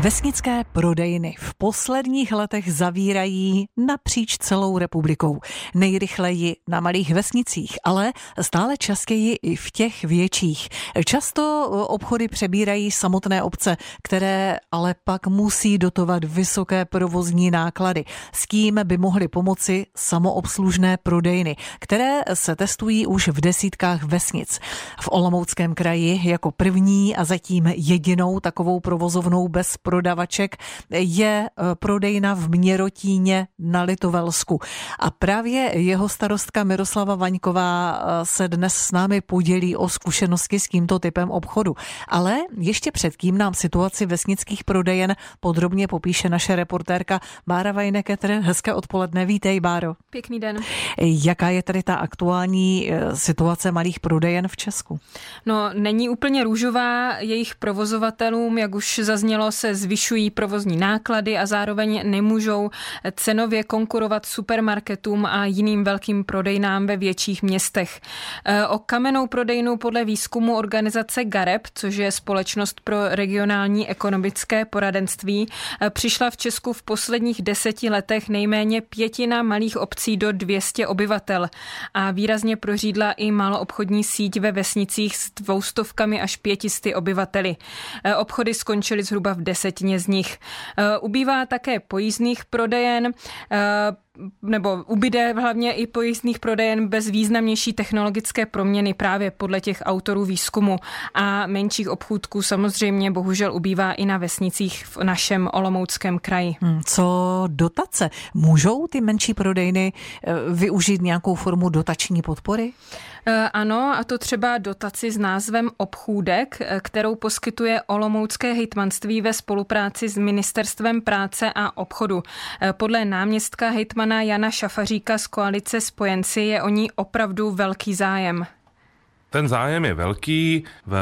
Vesnické prodejny v posledních letech zavírají napříč celou republikou. Nejrychleji na malých vesnicích, ale stále častěji i v těch větších. Často obchody přebírají samotné obce, které ale pak musí dotovat vysoké provozní náklady. S tím by mohly pomoci samoobslužné prodejny, které se testují už v desítkách vesnic. V Olomouckém kraji jako první a zatím jedinou takovou provozovnou bez prodavaček je eh, prodejna v Měrotíně na Litovelsku. A právě jeho starostka Miroslava Vaňková eh, se dnes s námi podělí o zkušenosti s tímto typem obchodu. Ale ještě předtím nám situaci vesnických prodejen podrobně popíše naše reportérka Bára Vajneketr. Hezké odpoledne, vítej Báro. Pěkný den. Jaká je tady ta aktuální eh, situace malých prodejen v Česku? No, není úplně růžová. Jejich provozovatelům, jak už zaznělo, se se zvyšují provozní náklady a zároveň nemůžou cenově konkurovat supermarketům a jiným velkým prodejnám ve větších městech. E, o kamenou prodejnu podle výzkumu organizace GAREP, což je společnost pro regionální ekonomické poradenství, e, přišla v Česku v posledních deseti letech nejméně pětina malých obcí do 200 obyvatel a výrazně prořídla i maloobchodní síť ve vesnicích s dvoustovkami až pětisty obyvateli. E, obchody skončily zhruba v 10 desetině z nich. Eh, ubývá také pojízdných prodejen, eh, nebo ubyde hlavně i pojízdných prodejen bez významnější technologické proměny právě podle těch autorů výzkumu a menších obchůdků samozřejmě bohužel ubývá i na vesnicích v našem Olomouckém kraji. Hmm, co dotace? Můžou ty menší prodejny eh, využít nějakou formu dotační podpory? Eh, ano, a to třeba dotaci s názvem Obchůdek, eh, kterou poskytuje Olomoucké hejtmanství ve spolupráci s Ministerstvem práce a obchodu. Eh, podle náměstka hejtmana Jana Šafaříka z koalice Spojenci je o ní opravdu velký zájem. Ten zájem je velký. V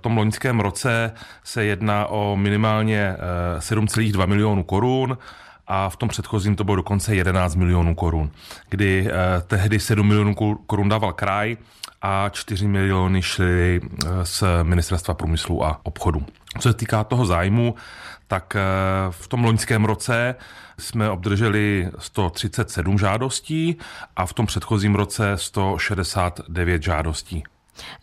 tom loňském roce se jedná o minimálně 7,2 milionů korun a v tom předchozím to bylo dokonce 11 milionů korun, kdy eh, tehdy 7 milionů korun dával kraj a 4 miliony šly eh, z Ministerstva průmyslu a obchodu. Co se týká toho zájmu, tak eh, v tom loňském roce jsme obdrželi 137 žádostí a v tom předchozím roce 169 žádostí.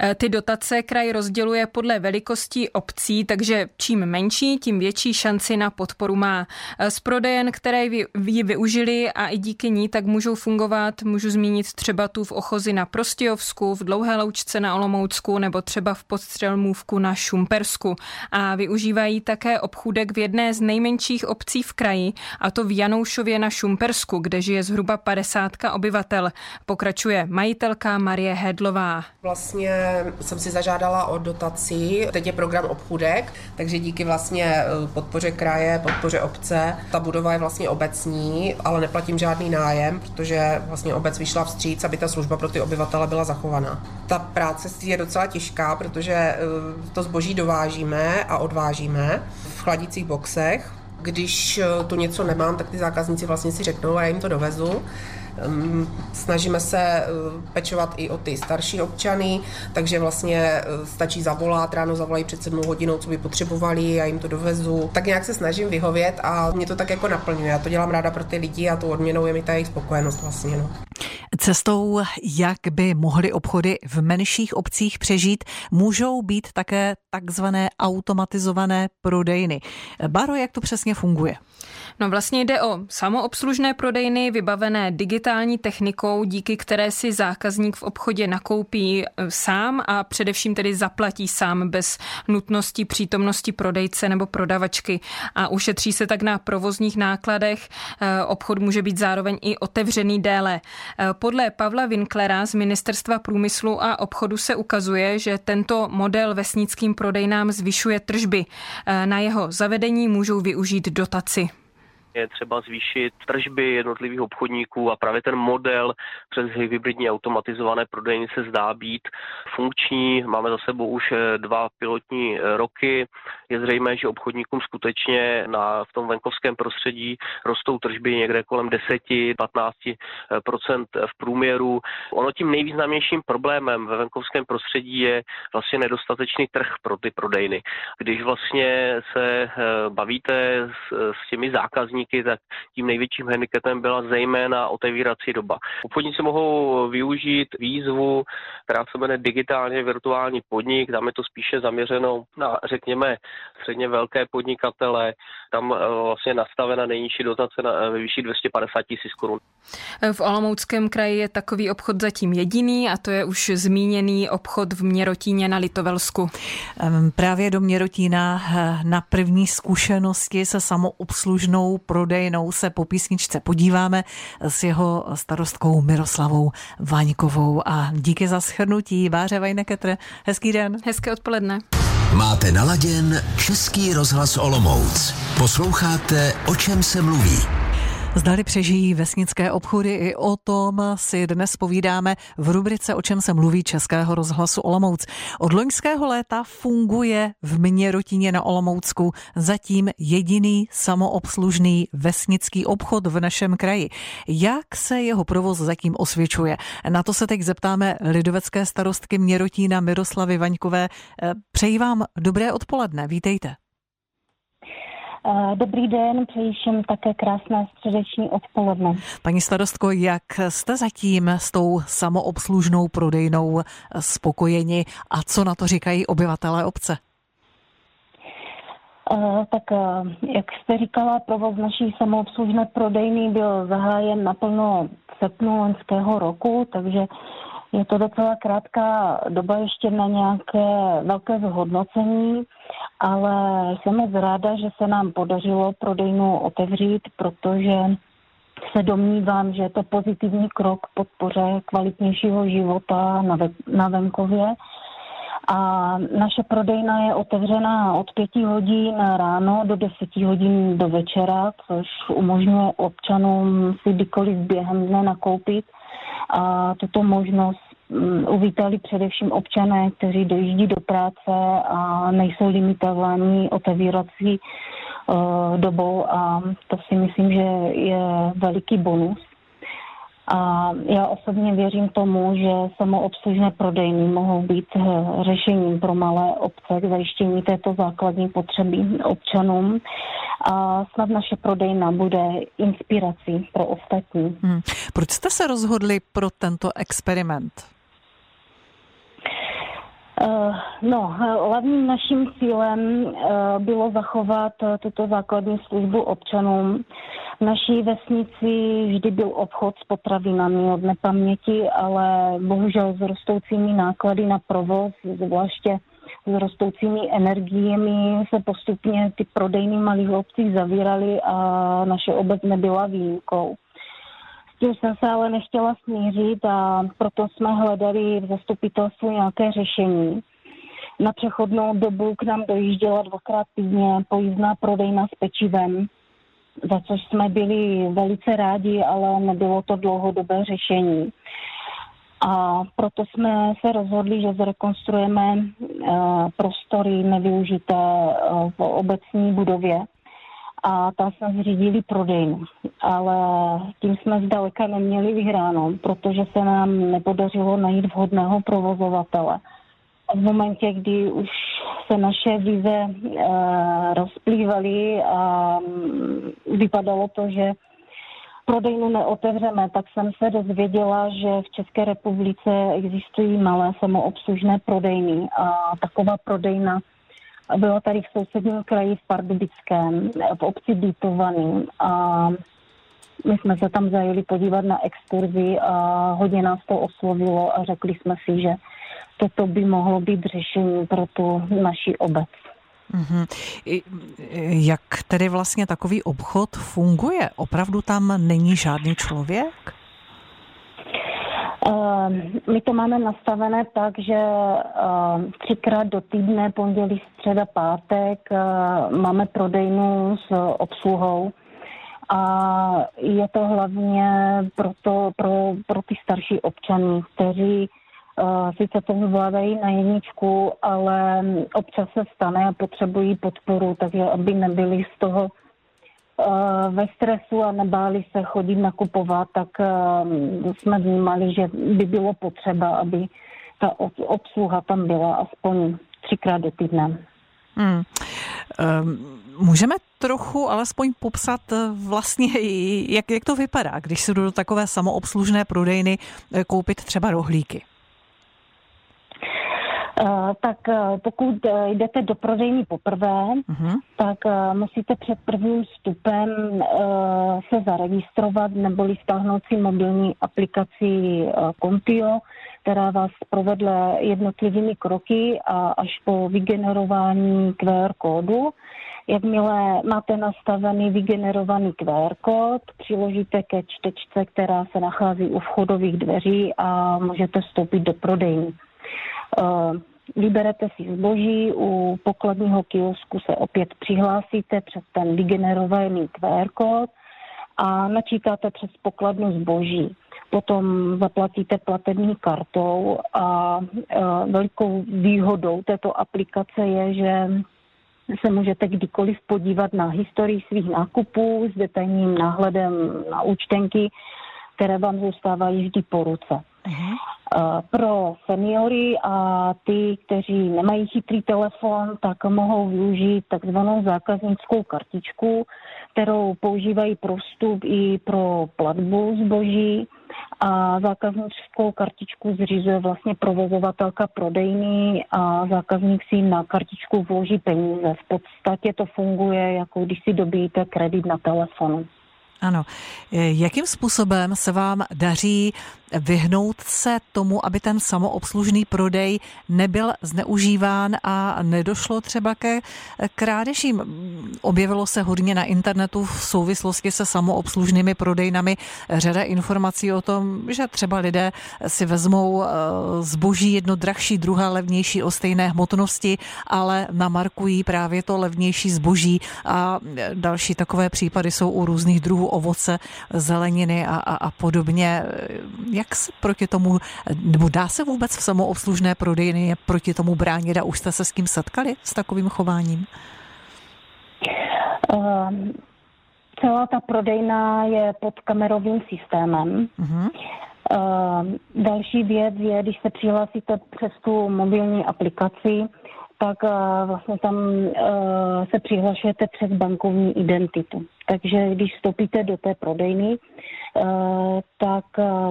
Eh, ty dotace kraj rozděluje podle velikosti obcí, takže čím menší, tím větší šanci na podporu má. Z eh, prodejen, které ji využili a i díky ní, tak můžou fungovat, můžu zmínit třeba tu v Ochozi na Prostějovsku, v Dlouhé Loučce na Olomoucku nebo třeba v Podstřelmůvku na Šumpersku. A využívají také obchůdek v jedné z nejmenších obcí v kraji, a to v Janoušově na Šumpersku, kde žije zhruba 50 obyvatel. Pokračuje majitelka Marie Hedlová. Vlastně vlastně jsem si zažádala o dotaci, teď je program obchůdek, takže díky vlastně eh, podpoře kraje, podpoře obce, ta budova je vlastně obecní, ale neplatím žádný nájem, protože vlastně obec vyšla vstříc, aby ta služba pro ty obyvatele byla zachovaná. Ta práce je docela těžká, protože eh, to zboží dovážíme a odvážíme v chladících boxech, když eh, tu něco nemám, tak ty zákazníci vlastně si řeknou a já jim to dovezu. Snažíme se eh, pečovat i o ty starší občany, takže vlastně eh, stačí zavolat, ráno zavolají před sedmou hodinou, co by potřebovali, já jim to dovezu. Tak nějak se snažím vyhovět a mě to tak jako naplňuje. Já to dělám ráda pro ty lidi a tu odměnou je mi ta jejich spokojenost vlastně. No. Cestou, jak by mohly obchody v menších obcích přežít, můžou být také takzvané automatizované prodejny. Baro, jak to přesně funguje? No vlastně jde o samoobslužné prodejny vybavené digitální technikou, díky které si zákazník v obchodě nakoupí e, sám a především tedy zaplatí sám bez nutnosti přítomnosti prodejce nebo prodavačky a ušetří se tak na provozních nákladech. E, obchod může být zároveň i otevřený déle. E, podle Pavla Winklera z Ministerstva průmyslu a obchodu se ukazuje, že tento model vesnickým prodejnám zvyšuje tržby. Na jeho zavedení můžou využít dotaci. Je třeba zvýšit tržby jednotlivých obchodníků a právě ten model přes hybridní automatizované prodejny se zdá být funkční. Máme za sebou už eh, dva pilotní eh, roky. Je zřejmé, že obchodníkům skutečně na, v tom venkovském prostředí rostou tržby někde kolem 10-15% v průměru. Ono tím nejvýznamnějším problémem ve venkovském prostředí je vlastně nedostatečný trh pro ty prodejny. Když vlastně se eh, bavíte s, s těmi zákazníky, tak tím největším handicapem byla zejména otevírací doba. Obchodníci mohou využít výzvu, která se jmenuje digitálně virtuální podnik, tam je to spíše zaměřeno na, řekněme, středně velké podnikatele, tam eh, vlastně nastavena nejnižší dotace na, eh, ve výši 250 tisíc korun. V Olomouckém kraji je takový obchod zatím jediný a to je už zmíněný obchod v Měrotíně na Litovelsku. Právě do Měrotína eh, na první zkušenosti se samoobslužnou prodejnou se po písničce podíváme s jeho starostkou Miroslavou Vaňkovou a díky za schrnutí. Báře Vajneketr, hezký den. Hezké odpoledne. Máte naladěn Český rozhlas Olomouc. Posloucháte, o čem se mluví. Zdali přežijí vesnické obchody, i o tom si dnes povídáme v rubrice O čem se mluví Českého rozhlasu Olomouc. Od loňského léta funguje v Měrotině na Olomoucku zatím jediný samoobslužný vesnický obchod v našem kraji. Jak se jeho provoz zatím osvědčuje? Na to se teď zeptáme lidovecké starostky Měrotína Miroslavy Vaňkové. Přeji vám dobré odpoledne, vítejte. Eh, dobrý den, přeji všem také krásné středeční odpoledne. Paní starostko, jak jste zatím s tou samoobslužnou prodejnou spokojeni a co na to říkají obyvatelé obce? Uh, tak jak jste říkala, provoz naší samoobslužné prodejny byl zahájen naplno v srpnu loňského roku, takže je to docela krátká doba ještě na nějaké velké zhodnocení, ale jsem moc ráda, že se nám podařilo prodejnu otevřít, protože se domnívám, že je to pozitivní krok k podpoře kvalitnějšího života na, ve, na venkově. A naše prodejna je otevřená od 5 hodin ráno do 10 hodin do večera, což umožňuje občanům si kdykoliv během dne nakoupit a tuto možnost uvítali především občané, kteří dojíždí do práce a nejsou limitováni otevírací uh, dobou a to si myslím, že je veliký bonus. A já osobně věřím tomu, že samoobslužné prodejny mohou být eh, řešením pro malé obce k zajištění této základní potřeby občanům. A snad naše prodejna bude inspirací pro ostatní. Hmm. Proč jste se rozhodli pro tento experiment? Uh, no, hlavním naším cílem uh, bylo zachovat uh, tuto základní službu občanům v naší vesnici vždy byl obchod s potravinami od nepaměti, ale bohužel s rostoucími náklady na provoz, zvláště s rostoucími energiemi se postupně ty prodejny malých obcí zavíraly a naše obec nebyla výjimkou. Tím jsem se ale nechtěla smířit a proto jsme hledali v zastupitelstvu nějaké řešení. Na přechodnou dobu k nám dojížděla dvakrát týdně pojízdná prodejna s pečivem, za což jsme byli velice rádi, ale nebylo to dlouhodobé řešení. A proto jsme se rozhodli, že zrekonstruujeme uh, prostory nevyužité uh, v obecní budově a tam jsme zřídili prodejnu. Ale tím jsme zdaleka neměli vyhráno, protože se nám nepodařilo najít vhodného provozovatele v momentě, kdy už se naše vize uh, rozplývaly a um, vypadalo to, že prodejnu neotevřeme, tak jsem se dozvěděla, že v České republice existují malé samoobslužné prodejny a taková prodejna byla tady v sousedním kraji v Pardubickém, v obci Dítovaný a my jsme se tam zajeli podívat na exkurzi a hodně nás to oslovilo a řekli jsme si, že toto by mohlo být řešení pro tu naši obec. Mm-hmm. Jak tedy vlastně takový obchod funguje? Opravdu tam není žádný člověk? Uh, my to máme nastavené tak, že uh, třikrát do týdne, pondělí, středa, pátek, uh, máme prodejnu s obsluhou. A je to hlavně pro, to, pro, pro ty starší občany, kteří sice to zvládají na jedničku, ale občas se stane a potřebují podporu, takže aby nebyli z toho ve stresu a nebáli se chodit nakupovat, tak uh, jsme vnímali, že by bylo potřeba, aby ta obsluha tam byla aspoň třikrát do týdne. Hmm. Um, můžeme trochu alespoň popsat eh, vlastně, jak, jak to vypadá, když se jdu do takové samoobslužné prodejny eh, koupit třeba rohlíky? Uh, tak uh, pokud jdete do prodejny poprvé, uh-huh. tak musíte před prvním vstupem se zaregistrovat neboli stáhnout si mobilní aplikaci Contio, která vás provedle jednotlivými kroky a až po vygenerování QR kódu Jakmile máte nastavený vygenerovaný QR kód, přiložíte ke čtečce, která se nachází u vchodových dveří a můžete vstoupit do prodejny. Vyberete si zboží, u pokladního kiosku se opět přihlásíte přes ten vygenerovaný QR kód a načítáte přes pokladnu zboží. Potom zaplatíte platební kartou a eh, velikou výhodou této aplikace je, že se můžete kdykoliv podívat na historii svých nákupů s detailním náhledem na účtenky, které vám zůstávají vždy po ruce. Uh-huh. Pro seniory a ty, kteří nemají chytrý telefon, tak mohou využít takzvanou zákaznickou kartičku, kterou používají pro vstup i pro platbu zboží a zákaznickou kartičku zřizuje vlastně provozovatelka prodejny a zákazník si na kartičku vloží peníze. V podstatě to funguje, jako když si dobíjíte kredit na telefonu. Ano. Jakým způsobem se vám daří vyhnout se tomu, aby ten samoobslužný prodej nebyl zneužíván a nedošlo třeba ke krádežím. Objevilo se hodně na internetu v souvislosti se samoobslužnými prodejnami. Řada informací o tom, že třeba lidé si vezmou eh, zboží jedno drahší, druhé levnější o stejné hmotnosti, ale namarkují právě to levnější zboží. A další takové případy jsou u různých druhů ovoce, zeleniny a, a, a podobně jak se proti tomu, nebo dá se vůbec v samoobslužné prodejny proti tomu bránit a už jste se s tím setkali, s takovým chováním? Uh, celá ta prodejna je pod kamerovým systémem. Uh-huh. Uh, další věc je, když se přihlásíte přes tu mobilní aplikaci, tak uh, vlastně tam uh, se přihlašujete přes bankovní identitu. Takže když vstoupíte do té prodejny, uh, tak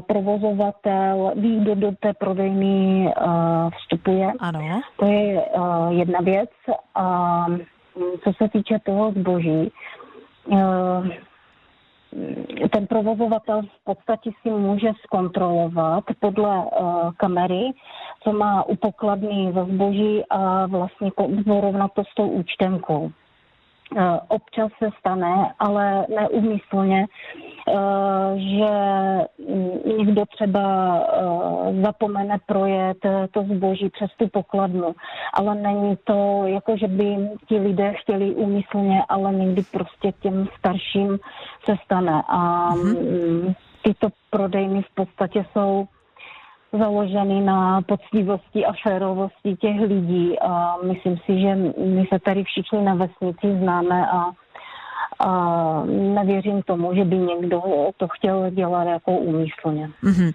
provozovatel ví, kdo do té prodejny vstupuje. Ano. To je jedna věc. A co se týče toho zboží, ten provozovatel v podstatě si může zkontrolovat podle uh, kamery, co má u pokladny za zboží a vlastně porovnat to s tou účtenkou. Eh, občas se stane, ale neumyslně, eh, že někdo třeba eh, zapomene projet to zboží přes tu pokladnu. Ale není to jako, že by ti lidé chtěli úmyslně, ale někdy prostě těm starším se stane. A mm-hmm. tyto prodejny v podstatě jsou založený na poctivosti a férovosti těch lidí a myslím si, že my se tady všichni na vesnici známe a, a nevěřím tomu, že by někdo to chtěl dělat jako úmyslně. Mm-hmm.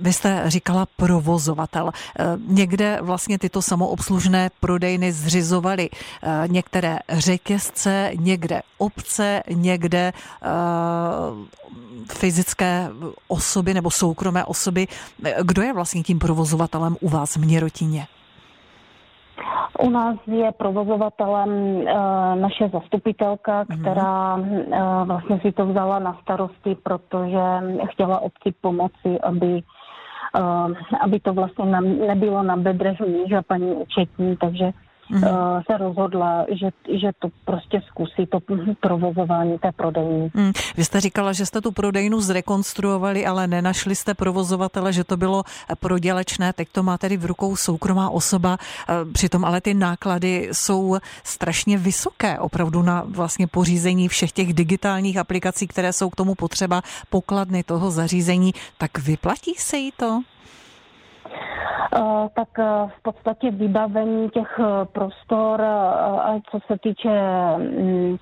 Vy jste říkala provozovatel. Eh, někde vlastně tyto samoobslužné prodejny zřizovaly eh, některé řetězce, někde obce, někde eh, fyzické osoby nebo soukromé osoby. Kdo je vlastně tím provozovatelem u vás v Měrotíně? U nás je provozovatelem e, naše zastupitelka, mm-hmm. která e, vlastně si to vzala na starosti, protože chtěla obci pomoci, aby aby to vlastně nebylo na bedrech mých a paní účetní, takže mm. se rozhodla, že, že to prostě zkusí to provozování té prodejny. Mm. Vy jste říkala, že jste tu prodejnu zrekonstruovali, ale nenašli jste provozovatele, že to bylo prodělečné. Teď to má tedy v rukou soukromá osoba. Přitom ale ty náklady jsou strašně vysoké opravdu na vlastně pořízení všech těch digitálních aplikací, které jsou k tomu potřeba, pokladny toho zařízení. Tak vyplatí se jí to? Eh, tak eh, v podstatě vybavení těch eh, prostor, co se týče mm,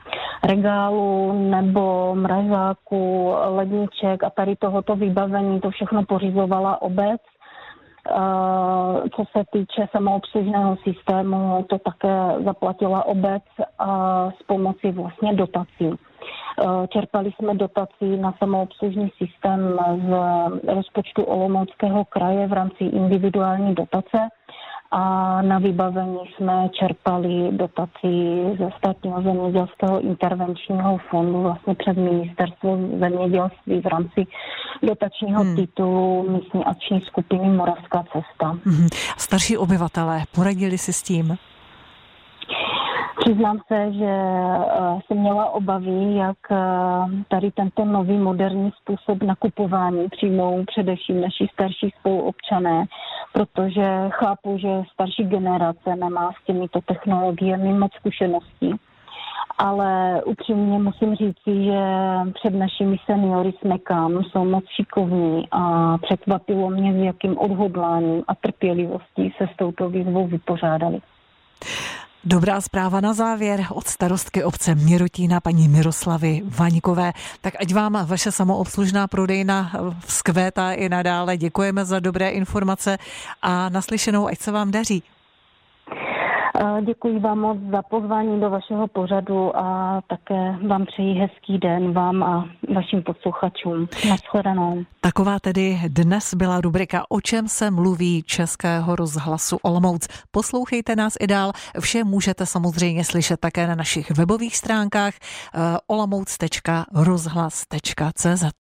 regálu nebo mrazáku, ledniček a tady tohoto vybavení, to všechno pořizovala obec. Co se týče samoobslužného systému, to také zaplatila obec s pomocí vlastně dotací. Eh, čerpali jsme dotací na samoobslužný systém z rozpočtu Olomouckého kraje v rámci individuální dotace a na vybavení jsme čerpali dotací ze státního zemědělského intervenčního fondu vlastně před ministerstvo zemědělství v rámci dotačního hmm. titulu místní akční skupiny Moravská cesta. Hmm. Starší obyvatelé poradili si s tím? Přiznám se, že eh, jsem měla obavy, jak eh, tady tento nový moderní způsob nakupování přijmou především naši starší spoluobčané, protože chápu, že starší generace nemá s těmito technologiemi moc zkušeností. Ale upřímně musím říci, že před našimi seniory jsme kam, jsou moc šikovní a překvapilo mě, s jakým odhodláním a trpělivostí se s touto výzvou vypořádali. Dobrá zpráva na závěr od starostky obce Měrotína paní Miroslavy Vaňkové. Tak ať vám vaše samoobslužná prodejna vzkvétá i nadále. Děkujeme za dobré informace a naslyšenou, ať se vám daří. Děkuji vám moc za pozvání do vašeho pořadu a také vám přeji hezký den vám a vašim posluchačům. Naschledanou. Taková tedy dnes byla rubrika O čem se mluví Českého rozhlasu Olomouc. Poslouchejte nás i dál. Vše můžete samozřejmě slyšet také na našich webových stránkách eh, olomouc.rozhlas.cz.